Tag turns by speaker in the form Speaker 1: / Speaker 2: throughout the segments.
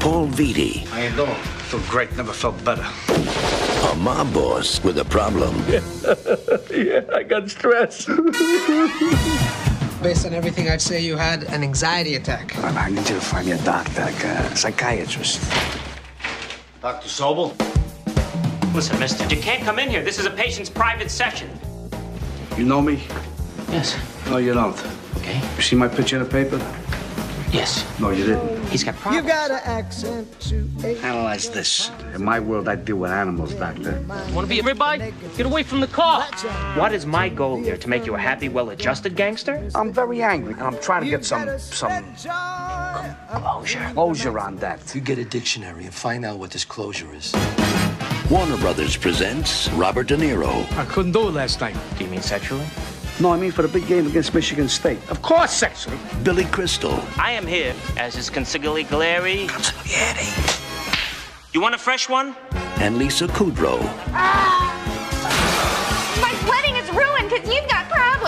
Speaker 1: Paul Vitti,
Speaker 2: How you doing? Feel great. Never felt better.
Speaker 1: a mob boss with a problem.
Speaker 3: yeah, I got stress.
Speaker 4: Based on everything, I'd say you had an anxiety attack.
Speaker 2: I need you to find me a doctor, like a psychiatrist. Dr. Sobel?
Speaker 5: Listen, mister, you can't come in here. This is a patient's private session.
Speaker 2: You know me?
Speaker 5: Yes.
Speaker 2: No, you don't.
Speaker 5: Okay.
Speaker 2: You see my picture in the paper?
Speaker 5: Yes.
Speaker 2: No, you didn't.
Speaker 5: He's got problems.
Speaker 4: You've got an accent to.
Speaker 2: Analyze this. In my world, I deal with animals, doctor.
Speaker 5: Want to be a ribeye? Get away from the car. What is my goal here? To make you a happy, well-adjusted gangster?
Speaker 2: I'm very angry, and I'm trying to get some some
Speaker 5: Closure.
Speaker 2: closure on that.
Speaker 6: You get a dictionary and find out what this closure is.
Speaker 1: Warner Brothers presents Robert De Niro,
Speaker 7: I couldn't do it last night.
Speaker 5: Do you mean sexually?
Speaker 2: No, I mean for the big game against Michigan State.
Speaker 7: Of course, sexually.
Speaker 1: Billy Crystal,
Speaker 5: I am here as his consigliere. You want a fresh one?
Speaker 1: and Lisa Kudrow Ah!
Speaker 8: My wedding is ruined because you've got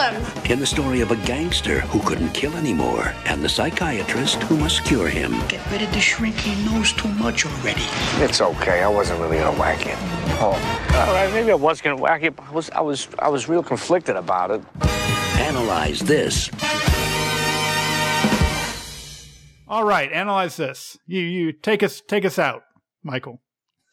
Speaker 8: problems.
Speaker 1: in the story of a gangster who couldn't kill anymore and the psychiatrist who must cure him.
Speaker 6: Get rid of the shrink. He knows too much already.
Speaker 2: It's okay. I wasn't really gonna whack it. Oh, all right. Maybe I was gonna whack it. but I was, I was, I was real conflicted about it.
Speaker 1: Analyze this
Speaker 9: All right, analyze this. You you take us take us out, Michael.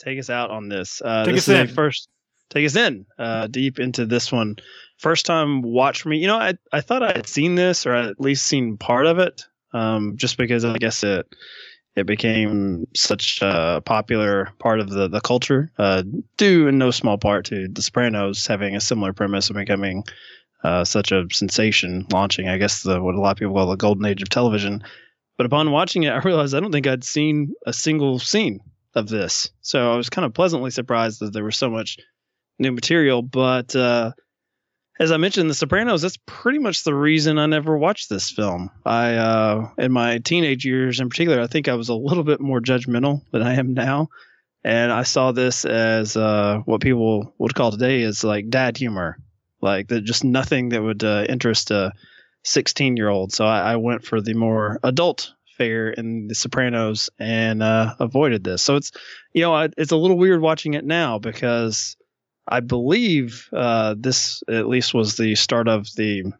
Speaker 10: Take us out on this. Uh,
Speaker 9: Take
Speaker 10: this
Speaker 9: us
Speaker 10: is
Speaker 9: in.
Speaker 10: first. Take us in uh, deep into this one. First time watch for me. You know, I I thought I had seen this or at least seen part of it. Um, just because I guess it it became such a popular part of the the culture. Uh, due in no small part to The Sopranos having a similar premise and becoming uh, such a sensation, launching I guess the what a lot of people call the golden age of television. But upon watching it, I realized I don't think I'd seen a single scene of this. So I was kind of pleasantly surprised that there was so much new material. But uh, as I mentioned, The Sopranos, that's pretty much the reason I never watched this film. I, uh, in my teenage years in particular, I think I was a little bit more judgmental than I am now. And I saw this as uh, what people would call today is like dad humor, like that just nothing that would uh, interest a 16 year old. So I, I went for the more adult fare in The Sopranos and uh, avoided this. So it's you know I, it's a little weird watching it now because I believe uh, this at least was the start of the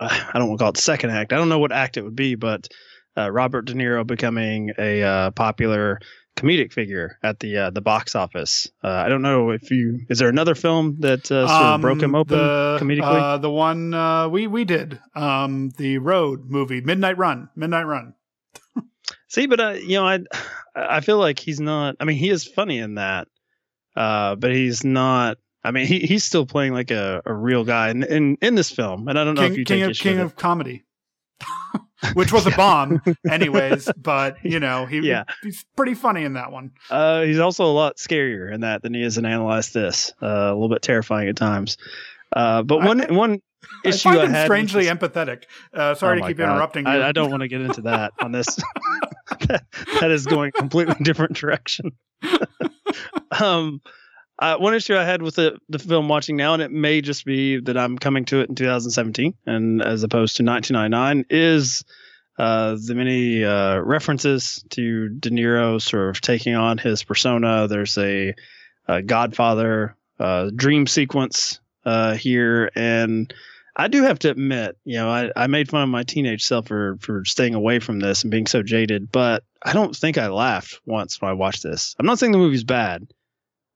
Speaker 10: uh, I don't want to call it the second act. I don't know what act it would be, but uh, Robert De Niro becoming a uh, popular comedic figure at the uh, the box office. Uh, I don't know if you is there another film that uh, sort of broke him open
Speaker 9: the,
Speaker 10: comedically.
Speaker 9: Uh, the one uh, we we did, um, the Road movie, Midnight Run, Midnight Run.
Speaker 10: See, but uh, you know, I I feel like he's not. I mean, he is funny in that, uh, but he's not. I mean, he he's still playing like a, a real guy in, in in this film, and I don't know
Speaker 9: King,
Speaker 10: if you
Speaker 9: King of King of Comedy, which was a bomb, anyways. But you know, he
Speaker 10: Yeah.
Speaker 9: he's pretty funny in that one.
Speaker 10: Uh, he's also a lot scarier in that than he is in Analyze This. Uh, a little bit terrifying at times. Uh, but one one issue
Speaker 9: I
Speaker 10: I,
Speaker 9: find
Speaker 10: had
Speaker 9: strangely
Speaker 10: this-
Speaker 9: empathetic. Uh, sorry
Speaker 10: Oh
Speaker 9: to keep
Speaker 10: God.
Speaker 9: interrupting you.
Speaker 10: I, I don't want to get into that on this. that, that is going completely different direction. um, uh, one issue I had with the, the film watching now, and it may just be that I'm coming to it in 2017 and as opposed to 1999, is uh, the many uh, references to De Niro sort of taking on his persona. There's a, a Godfather uh, dream sequence uh, here, and I do have to admit, you know, I, I made fun of my teenage self for for staying away from this and being so jaded, but I don't think I laughed once when I watched this. I'm not saying the movie's bad,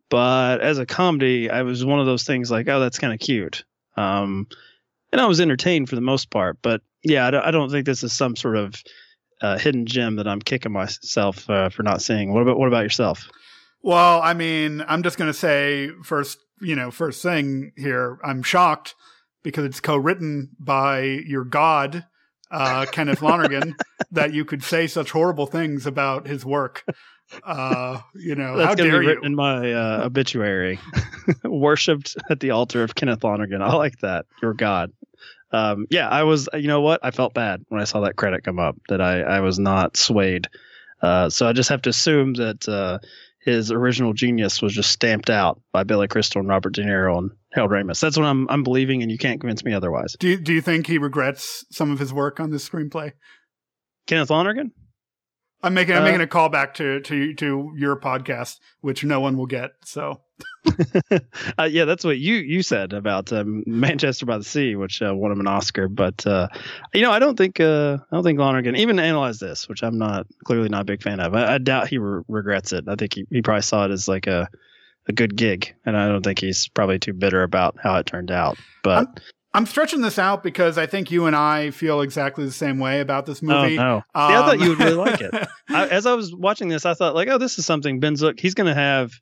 Speaker 10: but as a comedy, I was one of those things like, oh, that's kind of cute. Um, and I was entertained for the most part, but yeah, I don't, I don't think this is some sort of uh, hidden gem that I'm kicking myself uh, for not seeing. What about what about yourself?
Speaker 9: Well, I mean, I'm just going to say first, you know, first thing here, I'm shocked because it's co-written by your god, uh, Kenneth Lonergan, that you could say such horrible things about his work. Uh, you know,
Speaker 10: That's
Speaker 9: how dare you?
Speaker 10: in my uh, obituary. Worshipped at the altar of Kenneth Lonergan. I like that. Your God. Um, yeah, I was. You know what? I felt bad when I saw that credit come up. That I I was not swayed. Uh, so I just have to assume that uh, his original genius was just stamped out by Billy Crystal and Robert De Niro and Harold Ramis. That's what I'm I'm believing, and you can't convince me otherwise.
Speaker 9: Do you, do you think he regrets some of his work on this screenplay?
Speaker 10: Kenneth Lonergan.
Speaker 9: I'm making I'm
Speaker 10: Uh,
Speaker 9: making a callback to to to your podcast, which no one will get. So
Speaker 10: uh, yeah, that's what you you said about um, Manchester by the Sea, which uh, won him an Oscar. But uh, you know, I don't think uh, I don't think Lonergan even analyze this, which I'm not clearly not a big fan of. I, I doubt he re- regrets it. I think he, he probably saw it as like a a good gig, and I don't think he's probably too bitter about how it turned out. But
Speaker 9: I'm stretching this out because I think you and I feel exactly the same way about this movie.
Speaker 10: Oh no! See, I thought
Speaker 9: Um,
Speaker 10: you would really like it. I, as I was watching this, I thought like, oh, this is something Ben Zook. He's going to have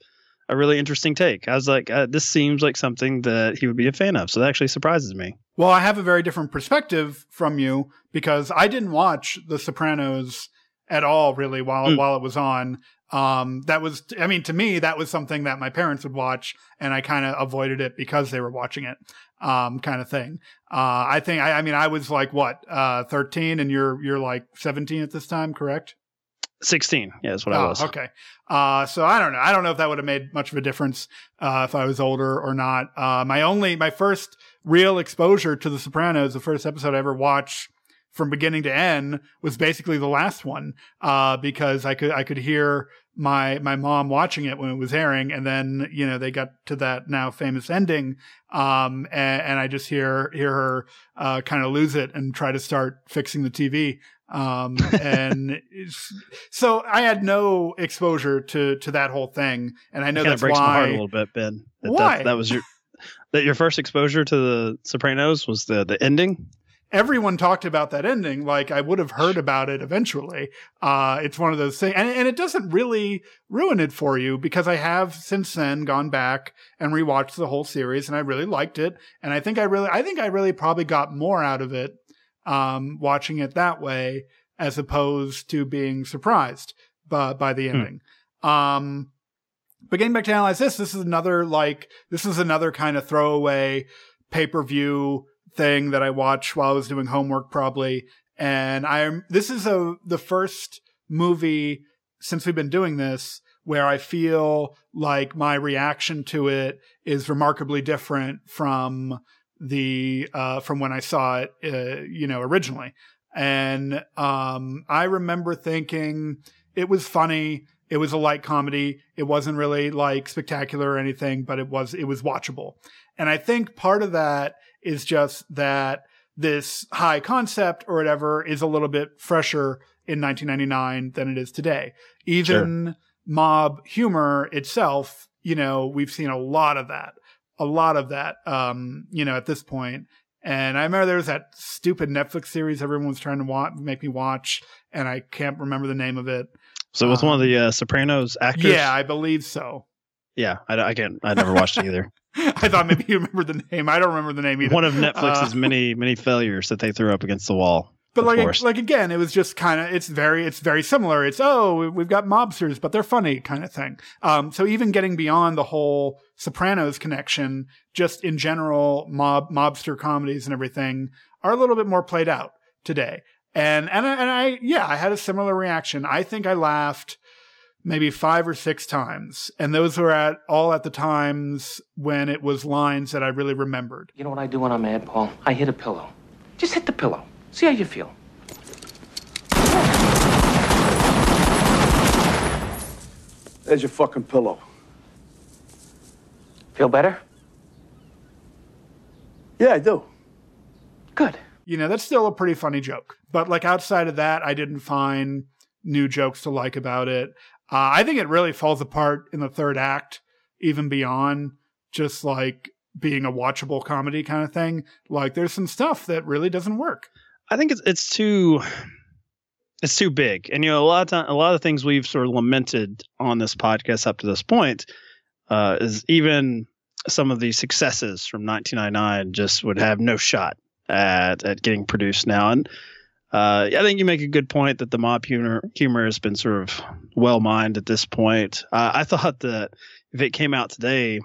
Speaker 10: a really interesting take. I was like, uh, this seems like something that he would be a fan of. So that actually surprises me.
Speaker 9: Well, I have a very different perspective from you because I didn't watch The Sopranos at all really while
Speaker 10: Mm.
Speaker 9: while it was on. Um, that was, I mean, to me, that was something that my parents would watch, and I kind of avoided it because they were watching it, um, kind of thing. Uh, I think, I, I mean, I was like what, uh, thirteen, and you're you're like seventeen at this time, correct?
Speaker 10: Sixteen, yeah, that's what I
Speaker 9: Oh,
Speaker 10: was.
Speaker 9: Okay. Uh, so I don't know. I don't know if that would have made much of a difference uh, if I was older or not. Uh, my only, my first real exposure to The Sopranos, the first episode I ever watched from beginning to end, was basically the last one uh, because I could I could hear my my mom watching it when it was airing, and then you know they got to that now famous ending, um, and, and I just hear hear her uh, kind of lose it and try to start fixing the TV. Um, and so I had no exposure to to that whole thing, and I know
Speaker 10: that
Speaker 9: that's
Speaker 10: breaks
Speaker 9: why.
Speaker 10: my heart a little bit, Ben. That,
Speaker 9: Why?
Speaker 10: That, that was your that your first exposure to the Sopranos was the the ending.
Speaker 9: Everyone talked about that ending. Like I would have heard about it eventually. Uh, it's one of those things, and, and it doesn't really ruin it for you because I have since then gone back and rewatched the whole series, and I really liked it. And I think I really, I think I really probably got more out of it um, watching it that way as opposed to being surprised by by the ending. Um, but getting back to analyze this, this is another like this is another kind of throwaway pay per view thing that I watched while I was doing homework, probably. And I'm this is a the first movie since we've been doing this where I feel like my reaction to it is remarkably different from the uh, from when I saw it, uh, you know, originally. And um, I remember thinking it was funny. It was a light comedy. It wasn't really like spectacular or anything, but it was it was watchable. And I think part of that is just that this high concept or whatever is a little bit fresher in 1999 than it is today. Even mob humor itself, you know, we've seen a lot of that, a lot of that, um, you know, at this point. And I remember there was that stupid Netflix series everyone was trying to wa- make me watch, and I can't remember the name of it.
Speaker 10: So with one of the uh, Sopranos actors.
Speaker 9: Yeah, I believe so.
Speaker 10: yeah. I, I can't. I never watched it either.
Speaker 9: I thought maybe you remember the name. I don't remember the name either.
Speaker 10: One of Netflix's
Speaker 9: Uh,
Speaker 10: many many failures that they threw up against the wall.
Speaker 9: But like, like again, it was just kind of, it's very, it's very similar. It's, oh, we've got mobsters, but they're funny kind of thing. Um, so even getting beyond the whole Sopranos connection, just in general, mob, mobster comedies and everything are a little bit more played out today. And and I, and I yeah, I had a similar reaction. I think I laughed maybe five or six times, and those were at all at the times when it was lines that I really remembered.
Speaker 5: You know what I do when I'm mad, Paul? I hit a pillow. Just hit the pillow. See how you feel.
Speaker 11: There's your fucking pillow.
Speaker 5: Feel better?
Speaker 11: Yeah, I do.
Speaker 5: Good.
Speaker 9: You know, that's still a pretty funny joke. But like outside of that, I didn't find new jokes to like about it. Uh, I think it really falls apart in the third act, even beyond just like being a watchable comedy kind of thing. Like there's some stuff that really doesn't work.
Speaker 10: I think it's it's too it's too big. And you know, a lot of time, a lot of things we've sort of lamented on this podcast up to this point uh, is even some of the successes from 1999 just would have no shot at at getting produced now. And uh, I think you make a good point that the mob humor humor has been sort of well mined at this point. Uh, I thought that if it came out today,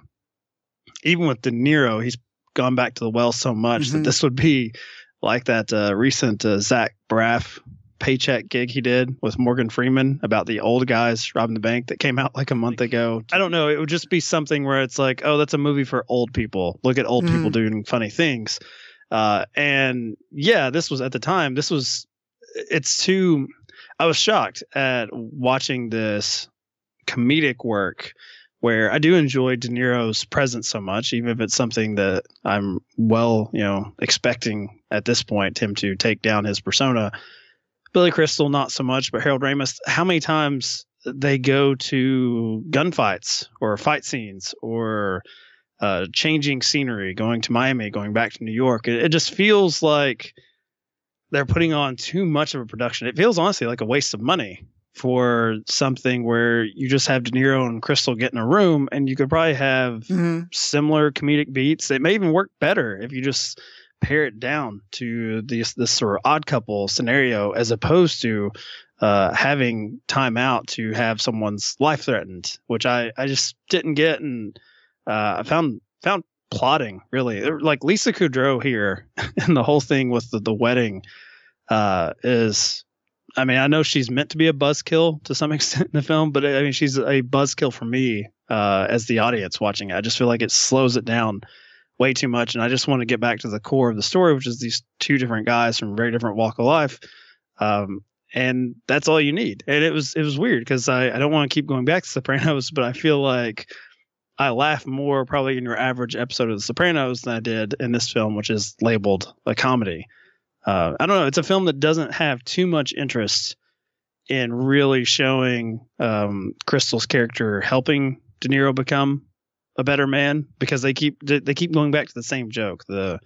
Speaker 10: even with De Niro, he's gone back to the well so much mm-hmm. that this would be like that uh, recent uh, Zach Braff paycheck gig he did with Morgan Freeman about the old guys robbing the bank that came out like a month ago. I don't know. It would just be something where it's like, oh, that's a movie for old people. Look at old mm. people doing funny things. Uh, and yeah, this was at the time, this was, it's too, I was shocked at watching this comedic work where I do enjoy De Niro's presence so much, even if it's something that I'm well, you know, expecting at this point him to take down his persona. Billy Crystal, not so much, but Harold Ramis, how many times they go to gunfights or fight scenes or uh, changing scenery, going to Miami, going back to New York. It, it, just feels like they're putting on too much of a production. It feels honestly like a waste of money for something where you just have De Niro and Crystal get in a room and you could probably have mm-hmm. similar comedic beats. It may even work better if you just pare it down to this this sort of odd couple scenario as opposed to uh, having time out to have someone's life threatened, which I, I just didn't get, and uh, I found found plotting really like Lisa Kudrow here, and the whole thing with the, the wedding uh, is. I mean, I know she's meant to be a buzzkill to some extent in the film, but I mean, she's a buzzkill for me uh, as the audience watching it. I just feel like it slows it down way too much. And I just want to get back to the core of the story, which is these two different guys from very different walk of life. Um, and that's all you need. And it was it was weird because I, I don't want to keep going back to Sopranos, but I feel like I laugh more probably in your average episode of The Sopranos than I did in this film, which is labeled a comedy. Uh, I don't know. It's a film that doesn't have too much interest in really showing um, Crystal's character helping De Niro become a better man because they keep they keep going back to the same joke the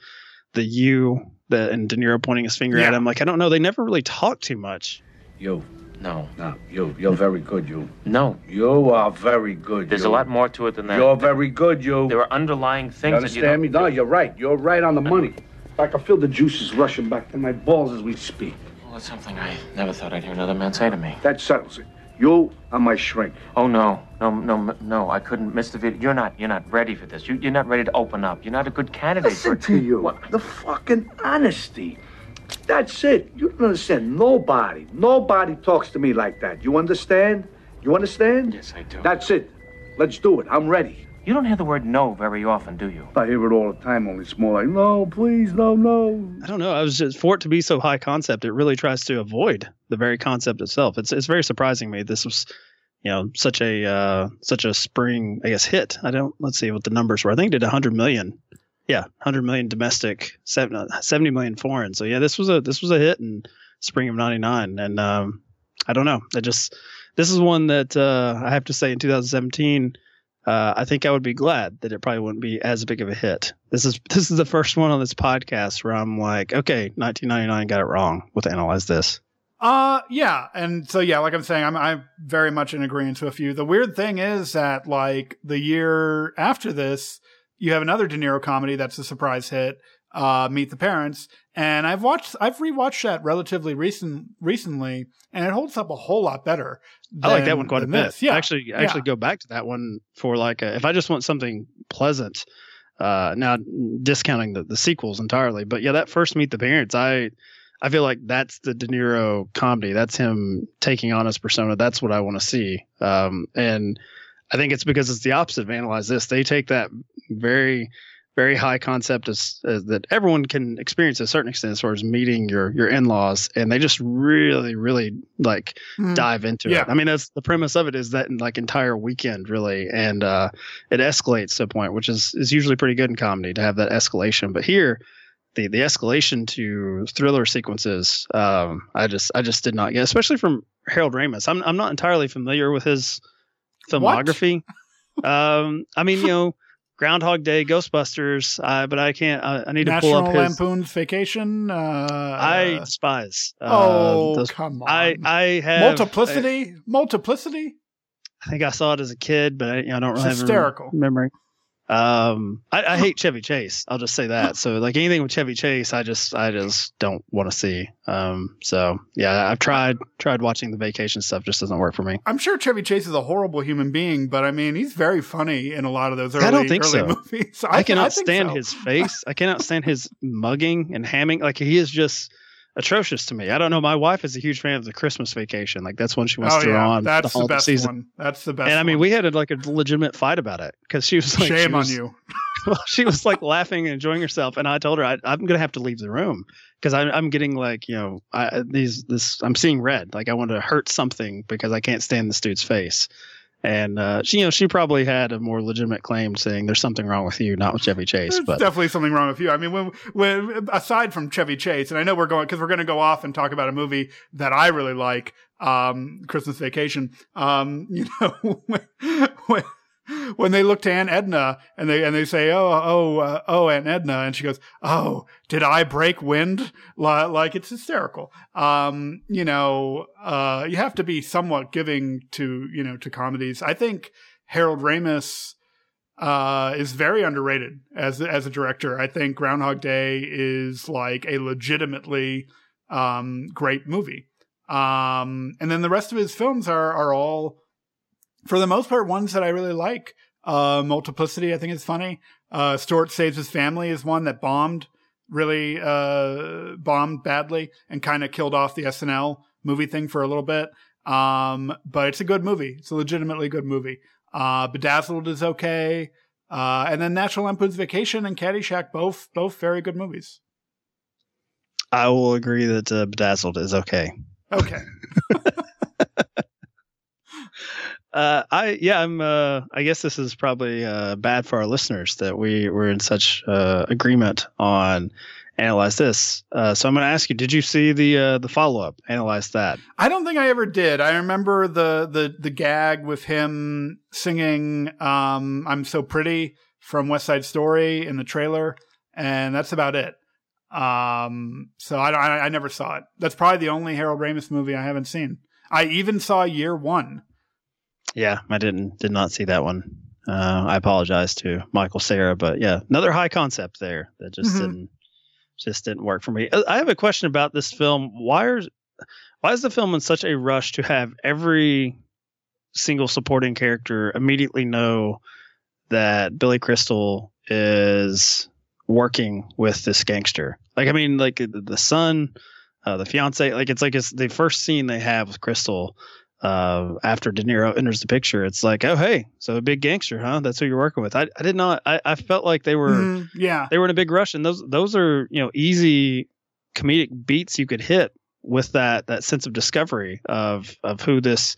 Speaker 10: the you that and De Niro pointing his finger yeah. at him like I don't know they never really talk too much.
Speaker 12: You
Speaker 5: no
Speaker 12: no you you're very good you
Speaker 5: no
Speaker 12: you are very good.
Speaker 5: There's
Speaker 12: you.
Speaker 5: a lot more to it than that.
Speaker 12: You're very good you.
Speaker 5: There are underlying things.
Speaker 12: You understand
Speaker 5: that you
Speaker 12: me? No, you're right. You're right on the money. I can feel the juices rushing back to my balls as we speak.
Speaker 5: Well, that's something I never thought I'd hear another man say to me.
Speaker 12: That settles it. You are my shrink.
Speaker 5: Oh no, no, no, no! I couldn't miss the video. You're not. You're not ready for this. You, are not ready to open up. You're not a good candidate.
Speaker 12: Listen
Speaker 5: for
Speaker 12: to you. What? The fucking honesty. That's it. You don't understand. Nobody, nobody talks to me like that. You understand? You understand?
Speaker 5: Yes, I do.
Speaker 12: That's it. Let's do it. I'm ready.
Speaker 5: You don't hear the word no very often, do you?
Speaker 12: I hear it all the time, only it's more like, no, please, no, no.
Speaker 10: I don't know. I was just, for it to be so high concept, it really tries to avoid the very concept itself. It's it's very surprising me. This was, you know, such a uh, such a spring, I guess, hit. I don't, let's see what the numbers were. I think it did 100 million. Yeah, 100 million domestic, 70 million foreign. So yeah, this was a this was a hit in spring of 99. And um, I don't know. I just, this is one that uh, I have to say in 2017 uh, I think I would be glad that it probably wouldn't be as big of a hit. This is this is the first one on this podcast where I'm like, okay, 1999 got it wrong. We'll analyze this.
Speaker 9: Uh, yeah, and so yeah, like I'm saying, I'm I'm very much in agreement with you. The weird thing is that like the year after this, you have another De Niro comedy that's a surprise hit, uh, Meet the Parents, and I've watched I've rewatched that relatively recent recently, and it holds up a whole lot better.
Speaker 10: I like that one quite a bit. This. Yeah, I actually, I actually yeah. go back to that one for like a, if I just want something pleasant. Uh, now discounting the, the sequels entirely, but yeah, that first Meet the Parents, I I feel like that's the De Niro comedy. That's him taking on his persona. That's what I want to see. Um, and I think it's because it's the opposite of analyze this. They take that very very high concept as, as that everyone can experience to a certain extent as far as meeting your your in-laws and they just really really like mm. dive into
Speaker 9: yeah.
Speaker 10: it i mean that's the premise of it is that like entire weekend really and uh it escalates to a point which is is usually pretty good in comedy to have that escalation but here the the escalation to thriller sequences um i just i just did not get especially from harold ramis i'm, I'm not entirely familiar with his filmography um i mean you know Groundhog Day, Ghostbusters, uh, but I can't. I, I need
Speaker 9: National
Speaker 10: to pull up
Speaker 9: his. Lampoon's Vacation. Uh,
Speaker 10: I despise. Uh,
Speaker 9: oh those, come on!
Speaker 10: I I have
Speaker 9: multiplicity. I, multiplicity.
Speaker 10: I think I saw it as a kid, but I, you know, I don't really
Speaker 9: it's
Speaker 10: have
Speaker 9: hysterical
Speaker 10: memory. Um, I, I, hate Chevy Chase. I'll just say that. So like anything with Chevy Chase, I just I just don't want to see. Um, so yeah, I've tried tried watching the vacation stuff. Just doesn't work for me.
Speaker 9: I'm sure Chevy Chase is a horrible human being, but I mean he's very funny in a lot of those early,
Speaker 10: I don't think
Speaker 9: early
Speaker 10: so.
Speaker 9: movies.
Speaker 10: I, I cannot
Speaker 9: I
Speaker 10: stand
Speaker 9: so.
Speaker 10: his face. I cannot stand his mugging and hamming. Like he is just atrocious to me. I don't know. My wife is a huge fan of the Christmas Vacation. Like that's one she wants
Speaker 9: oh,
Speaker 10: to
Speaker 9: yeah.
Speaker 10: on.
Speaker 9: That's
Speaker 10: the,
Speaker 9: the best
Speaker 10: season.
Speaker 9: one. That's the best.
Speaker 10: And I mean,
Speaker 9: one.
Speaker 10: we had a, like a legitimate fight about it because she was like,
Speaker 9: "Shame
Speaker 10: was,
Speaker 9: on you."
Speaker 10: well, she was like laughing and enjoying herself, and I told her I, am gonna have to leave the room because I'm, I'm getting like you know I, these this I'm seeing red. Like I want to hurt something because I can't stand this dude's face. And uh, she, you know, she probably had a more legitimate claim saying there's something wrong with you, not with Chevy Chase.
Speaker 9: There's
Speaker 10: but
Speaker 9: definitely something wrong with you. I mean, when, when aside from Chevy Chase, and I know we're going because we're going to go off and talk about a movie that I really like, um, Christmas Vacation. Um, you know, when, when when they look to Aunt Edna and they and they say, "Oh, oh, uh, oh, Aunt Edna," and she goes, "Oh, did I break wind?" Like it's hysterical. Um, you know, uh, you have to be somewhat giving to you know to comedies. I think Harold Ramis uh, is very underrated as as a director. I think Groundhog Day is like a legitimately um, great movie. Um, and then the rest of his films are are all for the most part, ones that I really like. Uh, Multiplicity, I think is funny. Uh, Stuart Saves His Family is one that bombed, really, uh, bombed badly and kind of killed off the SNL movie thing for a little bit. Um, but it's a good movie. It's a legitimately good movie. Uh, Bedazzled is okay. Uh, and then National Lampoon's Vacation and Caddyshack, both, both very good movies.
Speaker 10: I will agree that uh, Bedazzled is okay.
Speaker 9: Okay.
Speaker 10: Uh, I yeah, I'm. Uh, I guess this is probably uh, bad for our listeners that we were in such uh, agreement on analyze this. Uh, so I'm going to ask you: Did you see the uh, the follow up? Analyze that.
Speaker 9: I don't think I ever did. I remember the the the gag with him singing um, "I'm So Pretty" from West Side Story in the trailer, and that's about it. Um, so I, I I never saw it. That's probably the only Harold Ramis movie I haven't seen. I even saw Year One.
Speaker 10: Yeah, I didn't did not see that one. Uh, I apologize to Michael Cera, but yeah, another high concept there that just mm-hmm. didn't just didn't work for me. Uh, I have a question about this film. Why are why is the film in such a rush to have every single supporting character immediately know that Billy Crystal is working with this gangster? Like, I mean, like the son, uh, the fiance, like it's like it's the first scene they have with Crystal uh, after De Niro enters the picture, it's like, oh hey, so a big gangster, huh? That's who you're working with. I, I did not. I, I felt like they were,
Speaker 9: mm, yeah,
Speaker 10: they were in a big rush, and those those are you know easy comedic beats you could hit with that that sense of discovery of of who this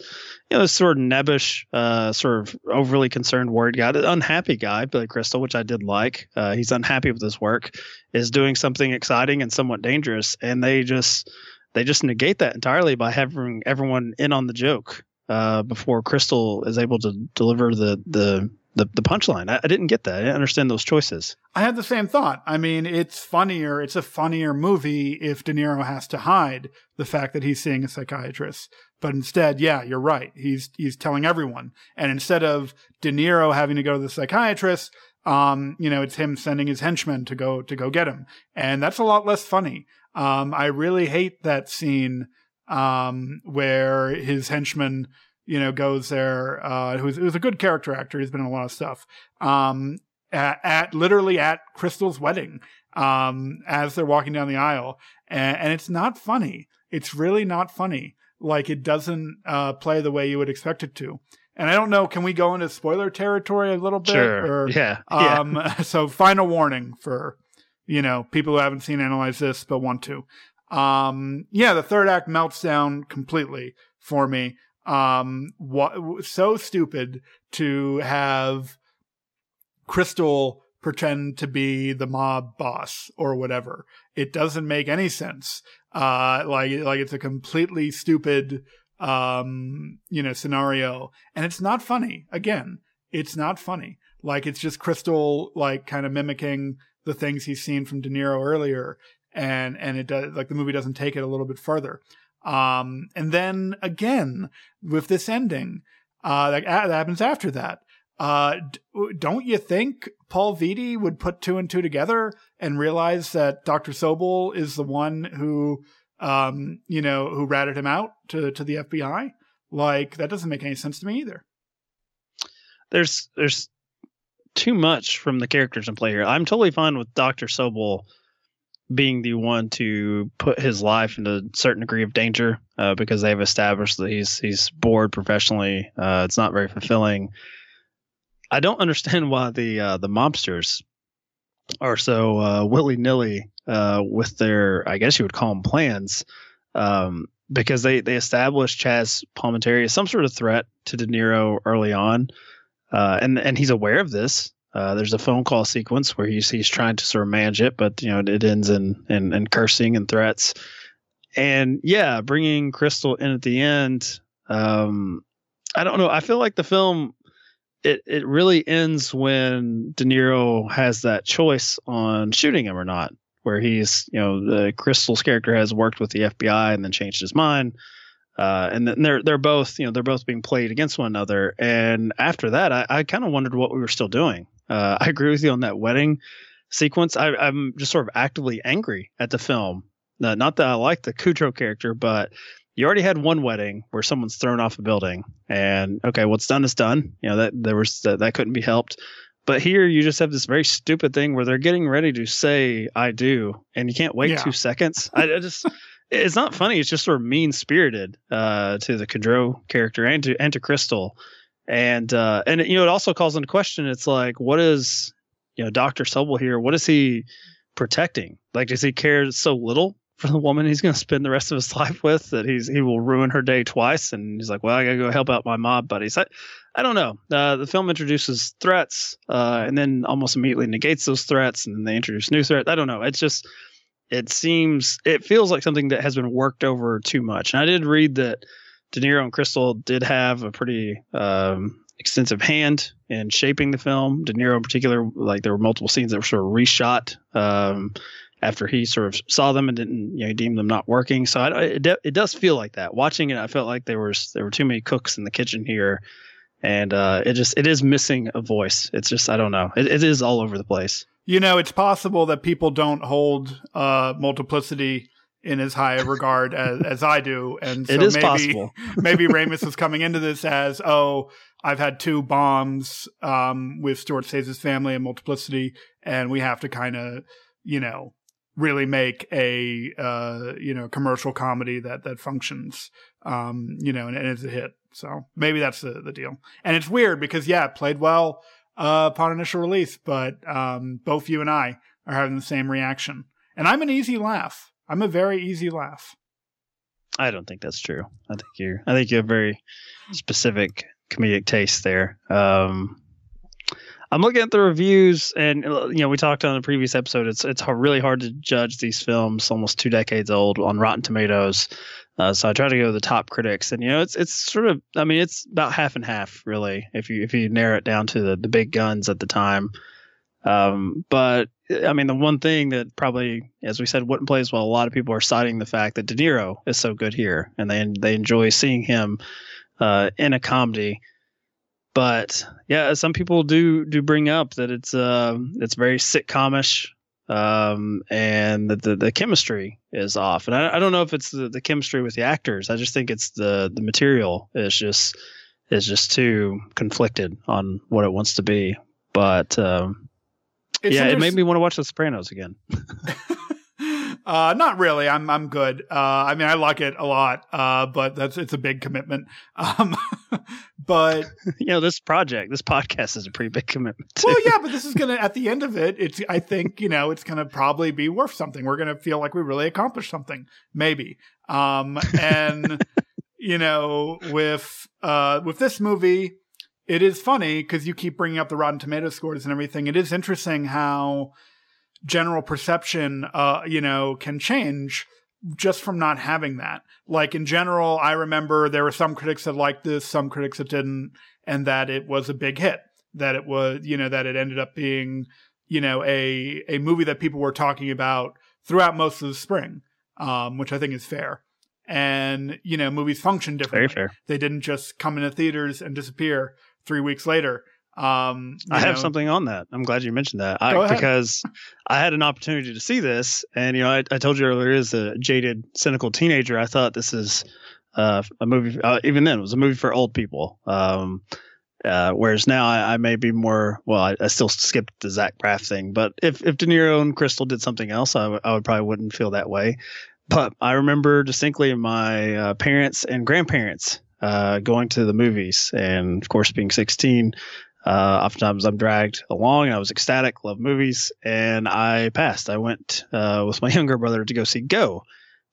Speaker 10: you know this sort of nebbish, uh, sort of overly concerned, worried guy, unhappy guy, Billy Crystal, which I did like. Uh, he's unhappy with his work, is doing something exciting and somewhat dangerous, and they just they just negate that entirely by having everyone in on the joke uh, before Crystal is able to deliver the the the, the punchline. I, I, didn't get that. I didn't understand those choices.
Speaker 9: I had the same thought. I mean, it's funnier. It's a funnier movie if De Niro has to hide the fact that he's seeing a psychiatrist. But instead, yeah, you're right. He's he's telling everyone. And instead of De Niro having to go to the psychiatrist, um, you know, it's him sending his henchmen to go to go get him, and that's a lot less funny. Um, I really hate that scene um, where his henchman, you know, goes there. Uh, who's who's a good character actor. He's been in a lot of stuff. Um, at, at literally at Crystal's wedding um, as they're walking down the aisle, and, and, it's not funny. It's really not funny. Like it doesn't uh, play the way you would expect it to. And I don't know. Can we go into spoiler territory a little bit?
Speaker 10: Sure.
Speaker 9: Or,
Speaker 10: yeah.
Speaker 9: Um,
Speaker 10: yeah.
Speaker 9: so final warning for you know people who haven't seen analyze this but want to. Um, yeah, the third act melts down completely for me. Um, so stupid to have Crystal pretend to be the mob boss or whatever. It doesn't make any sense. Uh, like, like it's a completely stupid, um, you know, scenario. And it's not funny. Again, it's not funny. Like, it's just Crystal, like, kind of mimicking the things he's seen from De Niro earlier. And, and it does, like, the movie doesn't take it a little bit further. Um, and then again, with this ending, uh, that, that happens after that. Uh, don't you think Paul Vitti would put two and two together and realize that Dr. Sobel is the one who, um, you know, who ratted him out to, to the FBI? Like, that doesn't make any sense to me either.
Speaker 10: There's, there's too much from the characters in play here. I'm totally fine with Dr. Sobel being the one to put his life into a certain degree of danger uh, because they've established that he's he's bored professionally. Uh, it's not very fulfilling. I don't understand why the uh, the mobsters are so uh, willy nilly uh, with their, I guess you would call them plans, um, because they they established Chazz Palminteri as some sort of threat to De Niro early on, uh, and and he's aware of this. Uh, there's a phone call sequence where he's he's trying to sort of manage it, but you know it ends in in, in cursing and threats. And yeah, bringing Crystal in at the end. Um, I don't know. I feel like the film it it really ends when De Niro has that choice on shooting him or not, where he's you know the Crystal's character has worked with the FBI and then changed his mind. Uh, and then they're they're both you know they're both being played against one another. And after that, I, I kind of wondered what we were still doing. Uh, I agree with you on that wedding sequence. I, am just sort of actively angry at the film. Uh, not that I like the Kudrow character, but you already had one wedding where someone's thrown off a building, and okay, what's done is done. You know that there was that, that couldn't be helped. But here you just have this very stupid thing where they're getting ready to say "I do," and you can't wait yeah. two seconds. I, I just it's not funny. It's just sort of mean spirited uh, to the Kudrow character and to and to Crystal and uh, and you know it also calls into question. It's like, what is you know Doctor Sobel here? What is he protecting? Like, does he care so little for the woman he's going to spend the rest of his life with that he's he will ruin her day twice? And he's like, well, I got to go help out my mob buddies. I, I don't know. Uh, the film introduces threats uh, and then almost immediately negates those threats, and then they introduce new threats. I don't know. It's just it seems it feels like something that has been worked over too much. And I did read that De Niro and Crystal did have a pretty um, extensive hand in shaping the film. De Niro, in particular, like there were multiple scenes that were sort of reshot um, after he sort of saw them and didn't, you know, deem them not working. So I, it, it does feel like that. Watching it, I felt like there was there were too many cooks in the kitchen here, and uh, it just it is missing a voice. It's just I don't know. It, it is all over the place.
Speaker 9: You know, it's possible that people don't hold uh, multiplicity in as high a regard as, as I do. And so
Speaker 10: it is
Speaker 9: maybe,
Speaker 10: possible.
Speaker 9: maybe Ramis is coming into this as, oh, I've had two bombs um, with Stuart Saves His family and Multiplicity, and we have to kind of, you know, really make a uh, you know commercial comedy that that functions, um, you know, and, and is a hit. So maybe that's the the deal. And it's weird because yeah, it played well uh, upon initial release, but um, both you and I are having the same reaction. And I'm an easy laugh. I'm a very easy laugh.
Speaker 10: I don't think that's true. I think you're. I think you have very specific comedic taste there. Um, I'm looking at the reviews, and uh, you know, we talked on the previous episode. It's it's really hard to judge these films, almost two decades old, on Rotten Tomatoes. Uh, so I try to go to the top critics, and you know, it's it's sort of. I mean, it's about half and half, really, if you if you narrow it down to the the big guns at the time. Um, but I mean, the one thing that probably, as we said, wouldn't play as well. A lot of people are citing the fact that De Niro is so good here, and they they enjoy seeing him uh, in a comedy. But yeah, some people do do bring up that it's uh it's very sitcomish, um, and that the, the chemistry is off. And I, I don't know if it's the, the chemistry with the actors. I just think it's the the material is just is just too conflicted on what it wants to be. But um, yeah, it made me want to watch The Sopranos again.
Speaker 9: Uh, not really. I'm I'm good. Uh, I mean, I like it a lot, uh, but that's it's a big commitment. Um, but
Speaker 10: you know, this project, this podcast is a pretty big commitment. Too.
Speaker 9: well, yeah, but this is gonna at the end of it. It's I think you know it's gonna probably be worth something. We're gonna feel like we really accomplished something, maybe. Um, and you know, with uh, with this movie, it is funny because you keep bringing up the Rotten Tomato scores and everything. It is interesting how general perception, uh, you know, can change just from not having that. Like in general, I remember there were some critics that liked this, some critics that didn't, and that it was a big hit. That it was, you know, that it ended up being, you know, a a movie that people were talking about throughout most of the spring, um, which I think is fair. And you know, movies function differently.
Speaker 10: Very fair.
Speaker 9: They didn't just come into theaters and disappear three weeks later. Um,
Speaker 10: I have
Speaker 9: know.
Speaker 10: something on that. I'm glad you mentioned that I, because I had an opportunity to see this, and you know, I, I told you earlier, as a jaded, cynical teenager, I thought this is uh, a movie. Uh, even then, it was a movie for old people. Um, uh, whereas now I, I may be more. Well, I, I still skipped the Zach Braff thing, but if if De Niro and Crystal did something else, I, w- I would probably wouldn't feel that way. But I remember distinctly my uh, parents and grandparents uh, going to the movies, and of course, being 16, uh, oftentimes I'm dragged along. And I was ecstatic, love movies, and I passed. I went uh, with my younger brother to go see Go,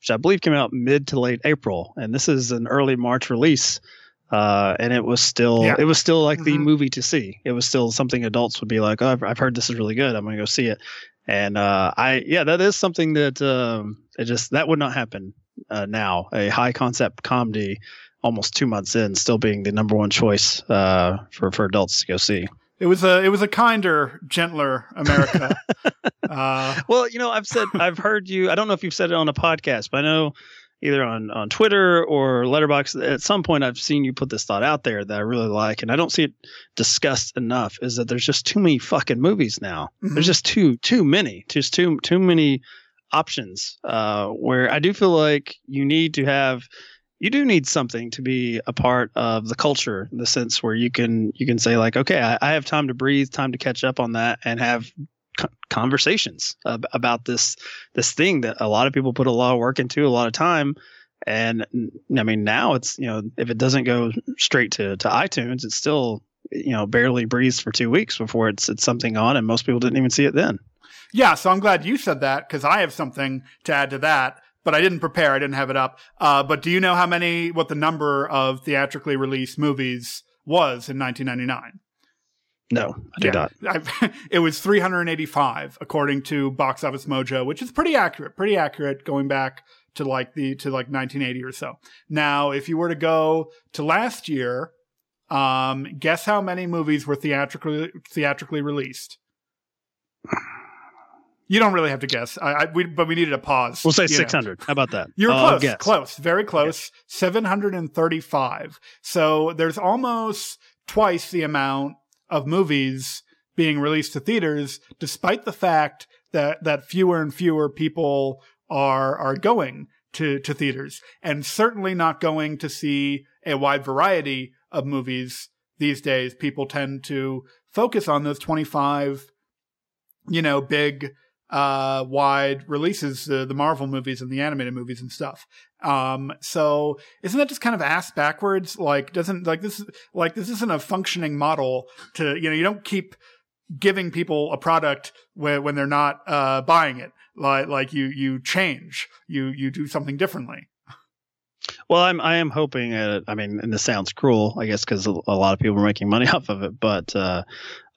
Speaker 10: which I believe came out mid to late April, and this is an early March release. Uh, and it was still,
Speaker 9: Yeah.
Speaker 10: it was still like the
Speaker 9: Mhm.
Speaker 10: movie to see. It was still something adults would be like, "Oh, I've, I've heard this is really good. I'm going to go see it." And uh, I, yeah, that is something that um, it just that would not happen uh, now. A high concept comedy, almost two months in, still being the number one choice uh, for for adults to go see.
Speaker 9: It was a it was a kinder, gentler America. uh,
Speaker 10: Well, you know, I've said I've heard you. I don't know if you've said it on a podcast, but I know either on on Twitter or Letterboxd. At some point, I've seen you put this thought out there that I really like, and I don't see it discussed enough. Is that there's just too many fucking movies now.
Speaker 9: Mhm.
Speaker 10: There's just too too many, just too too many options. Uh, where I do feel like you need to have. You do need something to be a part of the culture in the sense where you can you can say like okay I, I have time to breathe time to catch up on that and have co- conversations ab- about this this thing that a lot of people put a lot of work into a lot of time and i mean now it's you know if it doesn't go straight to to iTunes it's still you know barely breathes for two weeks before it's it's something on and most people didn't even see it then
Speaker 9: yeah, so I'm glad you said that because I have something to add to that. But I didn't prepare. I didn't have it up. Uh, but do you know how many, what the number of theatrically released movies was in 1999?
Speaker 10: no i do not
Speaker 9: I, it was 385 according to Box Office Mojo, which is pretty accurate, pretty accurate going back to like the to like 1980 or so. Now, if you were to go to last year, um, guess how many movies were theatrically theatrically released? You don't really have to guess. I, I we, but we needed a pause.
Speaker 10: we'll say 600 how about that
Speaker 9: You're
Speaker 10: I'll
Speaker 9: close, close, very close. 735. So there's almost twice the amount of movies being released to theaters, despite the fact that, that fewer and fewer people are, are going to, to theaters and certainly not going to see a wide variety of movies these days. People tend to focus on those 25, you know, big, uh, wide releases, uh, the Marvel movies and the animated movies and stuff. Um, so isn't that just kind of ass backwards? Like, doesn't, like this, like this isn't a functioning model to, you know, you don't keep giving people a product when, when they're not, uh, buying it. Like, like you, you change, you, you do something differently.
Speaker 10: Well, I'm I am hoping. Uh, I mean, and this sounds cruel, I guess, because a, a lot of people are making money off of it. But uh,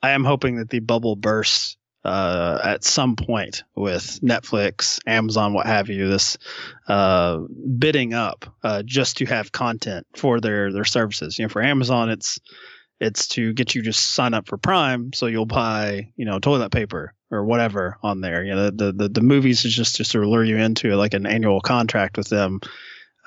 Speaker 10: I am hoping that the bubble bursts uh, at some point with Netflix, Amazon, what have you. This uh, bidding up uh, just to have content for their their services. You know, for Amazon, it's it's to get you just sign up for Prime, so you'll buy you know toilet paper or whatever on there. You know, the the the movies is just to lure you into like an annual contract with them.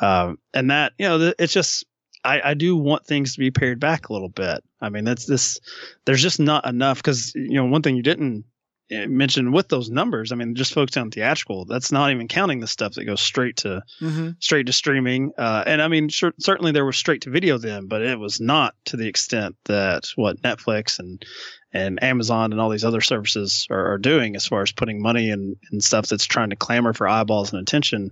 Speaker 10: Um, and that, you know, it's just, I, I do want things to be pared back a little bit. I mean, that's this, there's just not enough because, you know, one thing you didn't mentioned with those numbers, I mean, just focusing on theatrical, that's not even counting the stuff that goes straight to
Speaker 9: Mhm.
Speaker 10: straight to streaming. Uh, and I mean, sure, certainly there was straight to video then, but it was not to the extent that what Netflix and and Amazon and all these other services are, are doing as far as putting money in, in stuff that's trying to clamor for eyeballs and attention.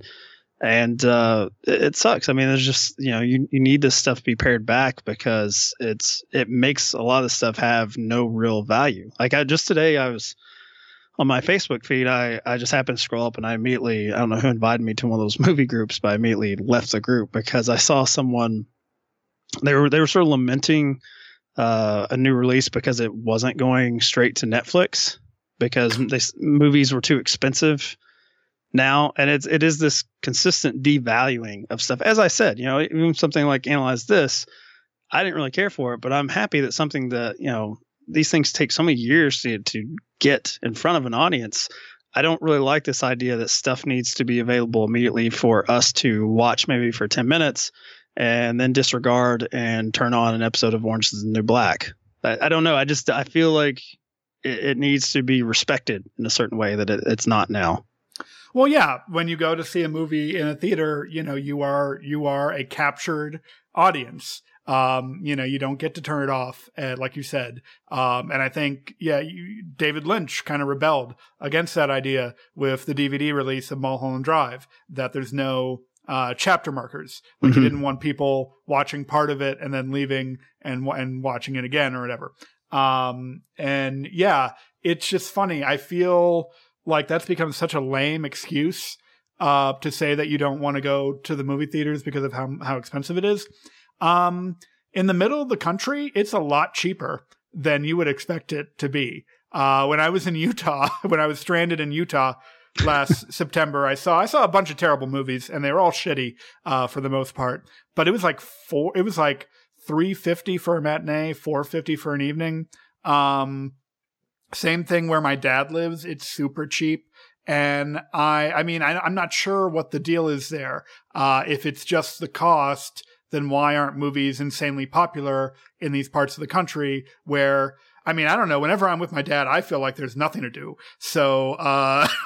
Speaker 10: And uh, it, it sucks. I mean, there's just you know you, you need this stuff to be pared back because it's it makes a lot of stuff have no real value. Like I just today I was on my Facebook feed, I, I just happened to scroll up and I immediately, I don't know who invited me to one of those movie groups, but I immediately left the group because I saw someone, they were, they were sort of lamenting uh, a new release because it wasn't going straight to Netflix because they, movies were too expensive now. And it's, it is this consistent devaluing of stuff. As I said, you know, even something like Analyze This, I didn't really care for it, but I'm happy that something that, you know, these things take so many years to, to get in front of an audience. I don't really like this idea that stuff needs to be available immediately for us to watch maybe for 10 minutes and then disregard and turn on an episode of Orange is the New Black. I, I don't know. I just, I feel like it, it needs to be respected in a certain way that it, it's not now.
Speaker 9: Well, yeah, when you go to see a movie in a theater, you know, you are you are a captured audience. Um, you know, you don't get to turn it off, uh, like you said. Um, and I think, yeah, you, David Lynch kind of rebelled against that idea with the DVD release of Mulholland Drive, that there's no uh, chapter markers. Like
Speaker 10: Mm-hmm.
Speaker 9: he didn't want people watching part of it and then leaving and and watching it again or whatever. Um, and yeah, it's just funny. I feel like that's become such a lame excuse uh, to say that you don't want to go to the movie theaters because of how how expensive it is. Um, in the middle of the country, it's a lot cheaper than you would expect it to be. Uh, when I was in Utah, when I was stranded in Utah last September, I saw I saw a bunch of terrible movies, and they were all shitty uh, for the most part. But it was like four. It was like three fifty for a matinee, four fifty for an evening. Um, same thing where my dad lives. It's super cheap. And I, I mean, I, I'm not sure what the deal is there. Uh, if it's just the cost, then why aren't movies insanely popular in these parts of the country where, I mean, I don't know. Whenever I'm with my dad, I feel like there's nothing to do. So, uh,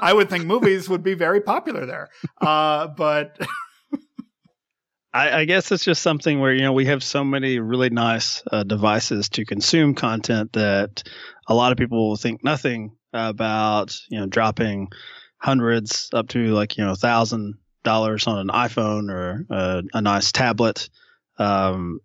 Speaker 9: I would think movies would be very popular there. Uh, but
Speaker 10: I, I guess it's just something where you know we have so many really nice uh, devices to consume content that a lot of people will think nothing about you know dropping hundreds up to like you know a thousand dollars on an iPhone or uh, a nice tablet um,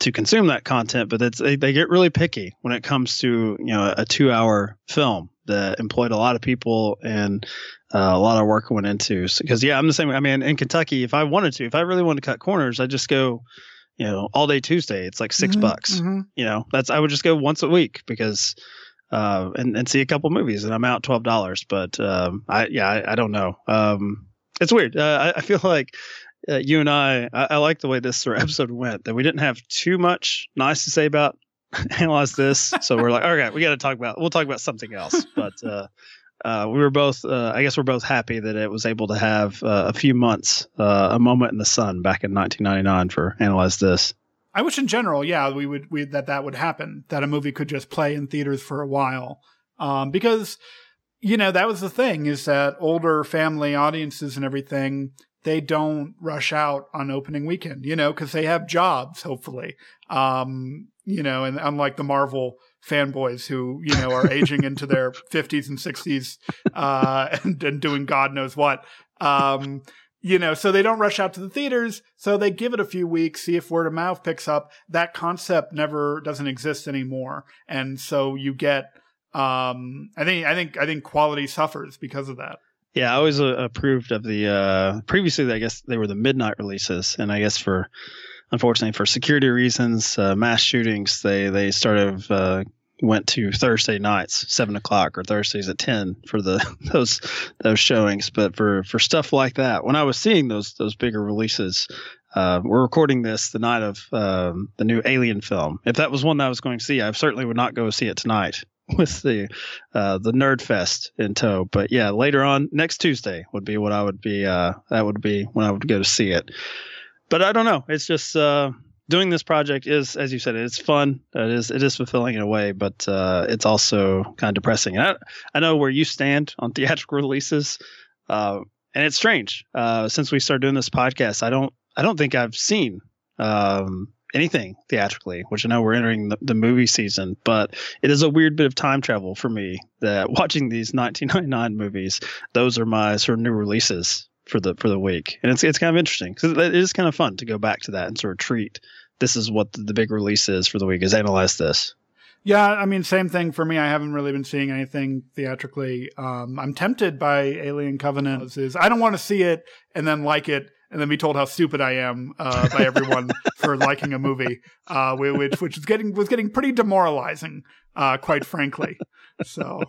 Speaker 10: to consume that content, but it's they, they get really picky when it comes to you know a two hour film that employed a lot of people and uh, a lot of work went into. Because yeah, I'm the same. I mean, in Kentucky, if I wanted to, if I really wanted to cut corners, I just go, you know, all day Tuesday. It's like 6
Speaker 9: Mhm,
Speaker 10: bucks.
Speaker 9: mhm.
Speaker 10: You know, that's I would just go once a week because. Uh, and, and see a couple movies and I'm out twelve dollars. But um, I yeah I, I don't know. Um, it's weird. Uh, I, I feel like uh, you and I, I I like the way this sort of episode went. That we didn't have too much nice to say about analyze this. So we're like, all right, we got to talk about. We'll talk about something else. But uh, uh, we were both. Uh, I guess we're both happy that it was able to have uh, a few months, uh, a moment in the sun back in 1999 for analyze this.
Speaker 9: I wish in general, yeah, we would we that that would happen. That a movie could just play in theaters for a while, um, because you know that was the thing is that older family audiences and everything they don't rush out on opening weekend, you know, because they have jobs. Hopefully, um, you know, and unlike the Marvel fanboys who you know are aging into their 50s and 60s uh, and, and doing God knows what. Um, you know, so they don't rush out to the theaters. So they give it a few weeks, see if word of mouth picks up. That concept never doesn't exist anymore. And so you get, um, I think, I think, I think quality suffers because of that.
Speaker 10: Yeah, I always uh, approved of the uh, previously. I guess they were the midnight releases, and I guess for unfortunately for security reasons, uh, mass shootings, they they started uh, went to Thursday nights, seven o'clock, or Thursdays at ten for the those those showings. But for for stuff like that, when I was seeing those those bigger releases, uh, we're recording this the night of um, the new Alien film. If that was one that I was going to see, I certainly would not go see it tonight with the uh, the Nerd Fest in tow. But yeah, later on next Tuesday would be what I would be. Uh, that would be when I would go to see it. But I don't know. It's just uh, doing this project is, as you said, it's fun. It is it is fulfilling in a way, but uh, it's also kind of depressing. And I, I know where you stand on theatrical releases, uh, and it's strange. Uh, since we started doing this podcast, I don't I don't think I've seen um, anything theatrically, which I know we're entering the, the, movie season, but it is a weird bit of time travel for me that watching these 1999 movies, those are my sort of new releases for the for the week, and it's it's kind of interesting because it is kind of fun to go back to that and sort of treat this is what the, the big release is for the week is analyze this.
Speaker 9: Yeah, I mean, same thing for me. I haven't really been seeing anything theatrically. Um, I'm tempted by Alien Covenant. I don't want to see it and then like it and then be told how stupid I am uh, by everyone for liking a movie, uh, which which is getting was getting pretty demoralizing, uh, quite frankly. So.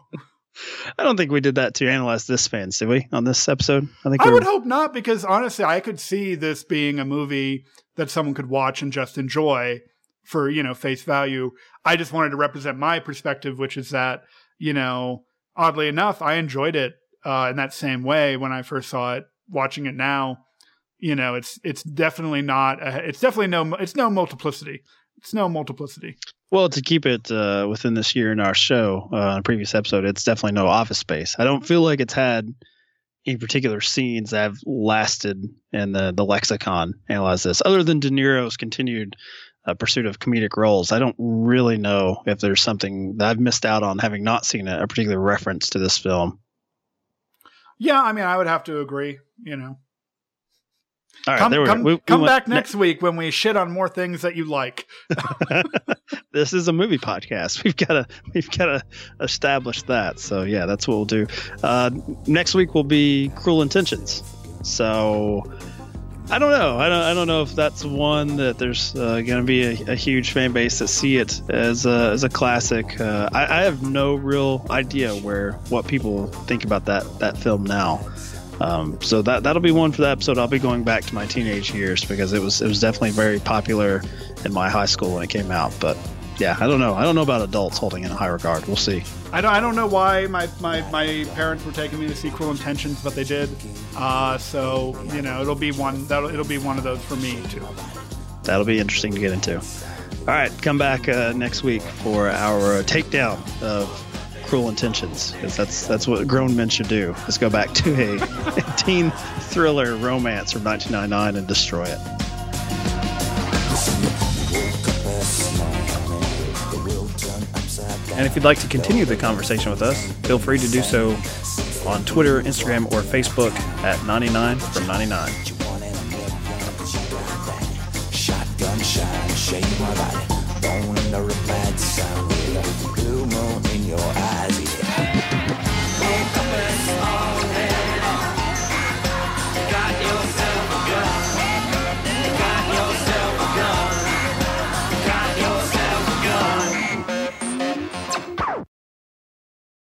Speaker 10: I don't think we did that to analyze this fans, did we, on this episode?
Speaker 9: I think I would hope not, because honestly, I could see this being a movie that someone could watch and just enjoy for you know face value. I just wanted to represent my perspective, which is that you know, oddly enough, I enjoyed it uh, in that same way when I first saw it. Watching it now, you know, it's it's definitely not. A, it's definitely no. It's no multiplicity. It's no multiplicity.
Speaker 10: Well, to keep it uh, within this year in our show, uh, a previous episode, it's definitely no Office Space. I don't feel like it's had any particular scenes that have lasted in the the lexicon. Analyze this, other than De Niro's continued uh, pursuit of comedic roles. I don't really know if there's something that I've missed out on having not seen a, a particular reference to this film.
Speaker 9: Yeah, I mean, I would have to agree. You know,
Speaker 10: all right,
Speaker 9: come,
Speaker 10: there we
Speaker 9: come,
Speaker 10: we,
Speaker 9: come back next ne- week when we shit on more things that you like.
Speaker 10: this is a movie podcast. We've got to we've got to establish that. So yeah, that's what we'll do. Uh, next week will be Cruel Intentions. So I don't know. I don't. I don't know if that's one that there's uh, going to be a, a, huge fan base that see it as a, as a classic. Uh, I, I have no real idea where what people think about that that film now. Um, so that that'll be one for the episode. I'll be going back to my teenage years because it was it was definitely very popular in my high school when it came out. But yeah, I don't know. I don't know about adults holding in high regard. We'll see.
Speaker 9: I don't, I don't know why my, my, my parents were taking me to see Cruel Intentions, but they did. Uh, so you know, it'll be one that it'll be one of those for me too.
Speaker 10: That'll be interesting to get into. All right, come back uh, next week for our takedown of cruel intentions because that's that's what grown men should do is go back to a, a teen thriller romance from 1999 and destroy it. And if you'd like to continue the conversation with us feel free to do so on twitter instagram or facebook at 99 from 99 shotgun shine shake my body. Bone in the